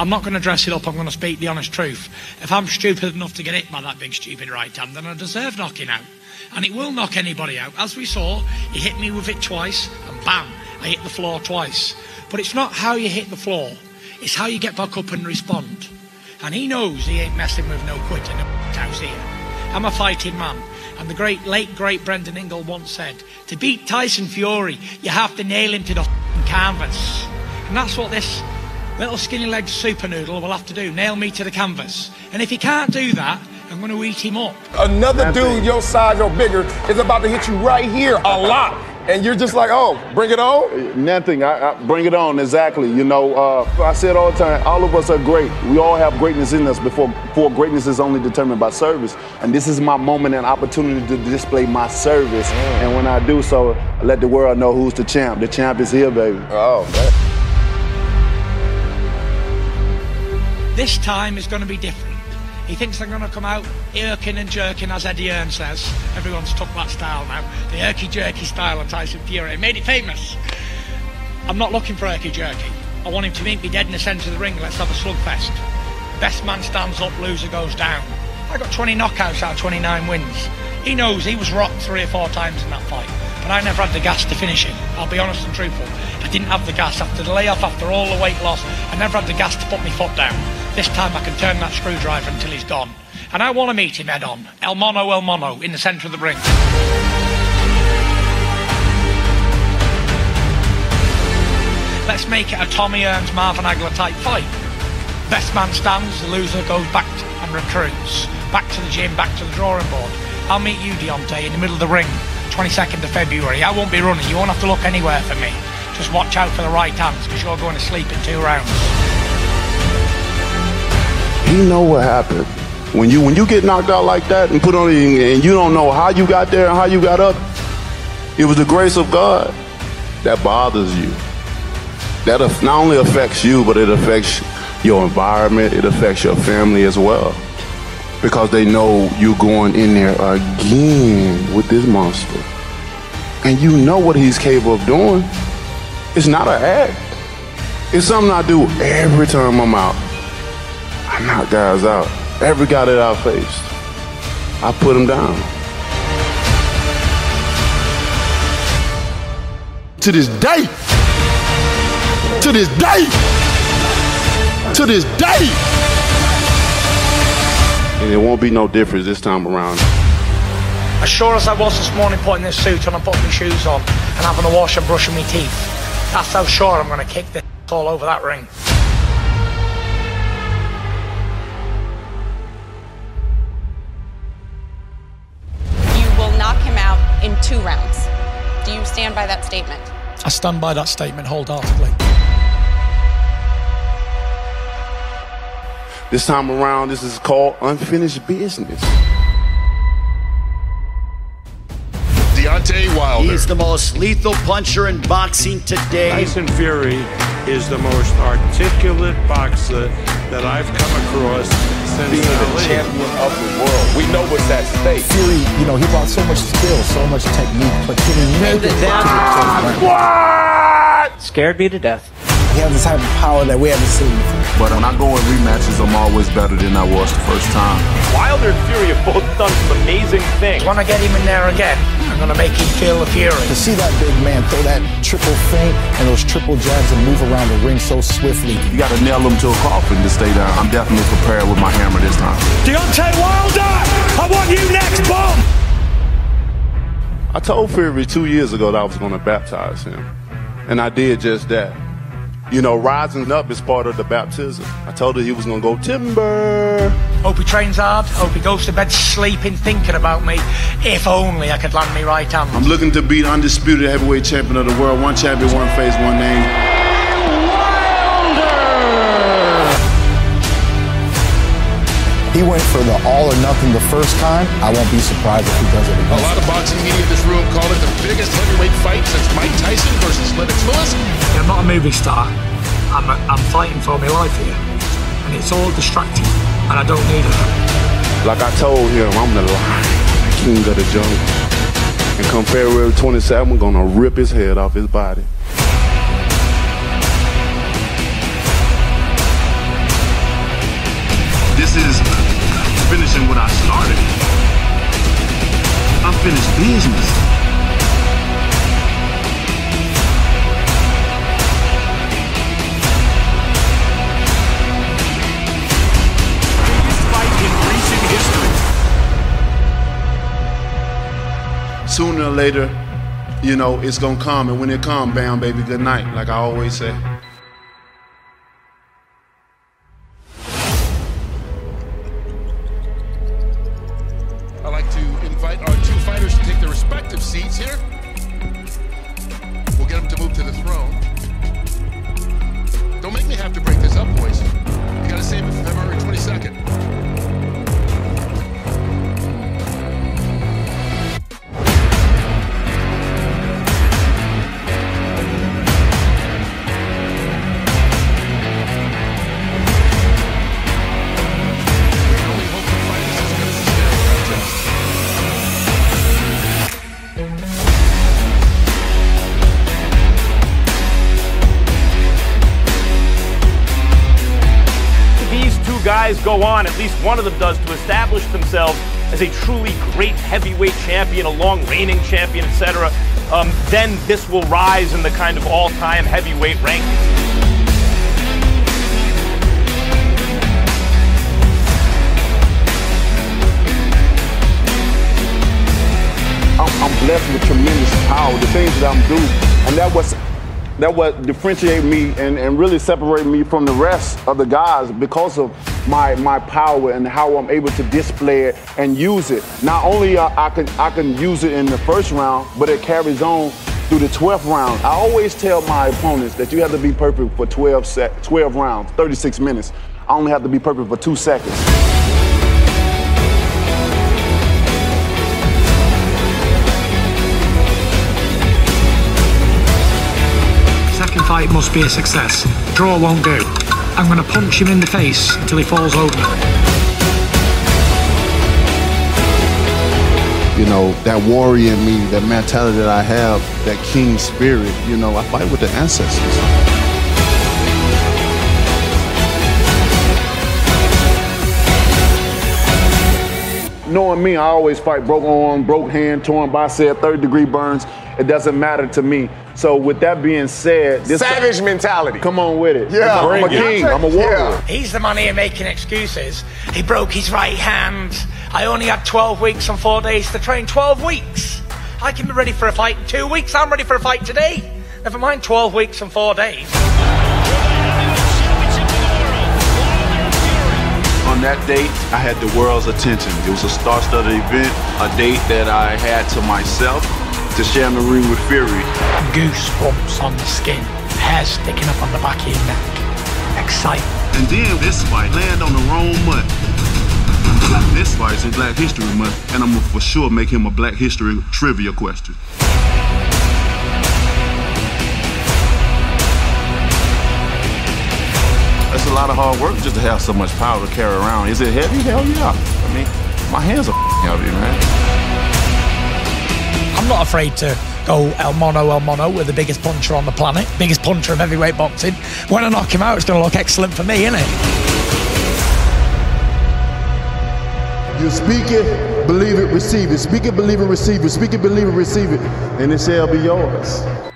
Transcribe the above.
I'm not going to dress it up. I'm going to speak the honest truth. If I'm stupid enough to get hit by that big stupid right hand, then I deserve knocking out. And it will knock anybody out. As we saw, he hit me with it twice, and bam, I hit the floor twice. But it's not how you hit the floor, it's how you get back up and respond. And he knows he ain't messing with no quitting house here. I'm a fighting man. And the great, late, great Brendan Ingle once said, to beat Tyson Fury, you have to nail him to the canvas. And that's what this little skinny legged super noodle will have to do nail me to the canvas. And if he can't do that, I'm going to eat him up. Another dude your size or bigger is about to hit you right here a lot. And you're just like, oh, bring it on? Nothing. I, I bring it on, exactly. You know, uh, I it all the time, all of us are great. We all have greatness in us before, before greatness is only determined by service. And this is my moment and opportunity to display my service. Mm. And when I do so, I let the world know who's the champ. The champ is here, baby. Oh, man. This time is going to be different. He thinks I'm going to come out irking and jerking, as Eddie Hearn says. Everyone's took that style now. The irky jerky style of Tyson Fury. Made it famous. I'm not looking for irky jerky. I want him to meet me dead in the centre of the ring. Let's have a slugfest. Best man stands up, loser goes down. I got 20 knockouts out of 29 wins. He knows he was rocked three or four times in that fight, but I never had the gas to finish him. I'll be honest and truthful. I didn't have the gas after the layoff, after all the weight loss. I never had the gas to put my foot down. This time I can turn that screwdriver until he's gone. And I want to meet him head on. El Mono, El Mono, in the centre of the ring. Let's make it a Tommy Hearns, Marvin Hagler type fight. Best man stands, the loser goes back and recruits. Back to the gym, back to the drawing board. I'll meet you, Deontay, in the middle of the ring, 22nd of February. I won't be running. You won't have to look anywhere for me. Just watch out for the right hands, because you're going to sleep in two rounds. He know what happened. When you when you get knocked out like that and put on and you don't know how you got there and how you got up, it was the grace of God that bothers you. That not only affects you, but it affects your environment. It affects your family as well, because they know you're going in there again with this monster, and you know what he's capable of doing. It's not an act. It's something I do every time I'm out. I knock guys out. Every guy that I faced, I put him down. To this day, to this day, to this day. And it won't be no difference this time around. As sure as I was this morning putting this suit on and putting my shoes on and having a wash and brushing my teeth, that's how sure I'm going to kick this all over that ring. Two rounds. Do you stand by that statement? I stand by that statement wholeheartedly. This time around, this is called unfinished business. Deontay Wilder. He's the most lethal puncher in boxing today. Tyson Fury is the most articulate boxer that I've come across since being the champion of the world. We know what's at stake. Fury, you know, he brought so much skill, so much technique, but can he make it What? Scared me to death. He has the type of power that we haven't seen before. But when I go in rematches, I'm always better than I was the first time. Wilder and Fury have both done some amazing things. When I get him in there again, I'm going to make him feel the fury. To see that big man throw that triple feint and those triple jabs and move around the ring so swiftly. You got to nail him to a coffin to stay down. I'm definitely prepared with my hammer this time. Deontay Wilder, I want you next, bomb! I told Fury two years ago that I was going to baptize him. And I did just that. You know, rising up is part of the baptism. I told her he was going to go timber. Hope he trains hard. Hope he goes to bed sleeping, thinking about me. If only I could land me right hand. I'm looking to be undisputed heavyweight champion of the world. One champion, one face, one name. He went for the all or nothing the first time. I won't be surprised if he does it again. A lot of boxing media in this room call it the biggest heavyweight fight since Mike Tyson versus Lennox Lewis. I'm not a movie star. I'm, I'm fighting for my life here. And it's all distracting, and I don't need it. Like I told him, I'm the lion, king of the jungle. And come February 27th, I'm gonna rip his head off his body. This is finishing what I started. I finished business. Sooner or later, you know, it's gonna come, and when it come, bam, baby, good night, like I always say. I'd like to invite our two fighters to take their respective seats here. We'll get them to move to the throne. Don't make me have to break this up, boys. You gotta save it for February 22nd. Guys go on, at least one of them does, to establish themselves as a truly great heavyweight champion, a long reigning champion, etc. Um, then this will rise in the kind of all-time heavyweight rankings. I'm, I'm blessed with tremendous power, the things that I'm doing, and that was that what differentiate me and, and really separate me from the rest of the guys because of my my power and how I'm able to display it and use it. Not only uh, I can I can use it in the first round, but it carries on through the 12th round. I always tell my opponents that you have to be perfect for 12 sec- 12 rounds, 36 minutes. I only have to be perfect for two seconds. Second fight must be a success. Draw won't do. I'm going to punch him in the face until he falls over. You know, that warrior in me, that mentality that I have, that king spirit, you know, I fight with the ancestors. Knowing me, I always fight broke arm, broke hand, torn bicep, third degree burns. It doesn't matter to me. So with that being said, this Savage mentality. Come on with it. Yeah, I'm a bring it. king. I'm a warrior. Yeah. He's the man here making excuses. He broke his right hand. I only had 12 weeks and four days to train. 12 weeks. I can be ready for a fight in two weeks. I'm ready for a fight today. Never mind 12 weeks and four days. On that date, I had the world's attention. It was a star-studded event, a date that I had to myself to share in the ring with Fury. Goosebumps on the skin. Hair sticking up on the back of your neck. Excitement. And then this fight land on the wrong month. This fight's in Black History Month, and I'm gonna for sure make him a Black History trivia question. That's a lot of hard work just to have so much power to carry around. Is it heavy? Hell yeah. I mean, my hands are heavy, man. Not afraid to go El Mono El Mono with the biggest puncher on the planet, biggest puncher of heavyweight boxing. When I knock him out, it's going to look excellent for me, isn't it? You speak it, believe it, receive it. Speak it, believe it, receive it. Speak it, believe it, receive it. And it shall be yours.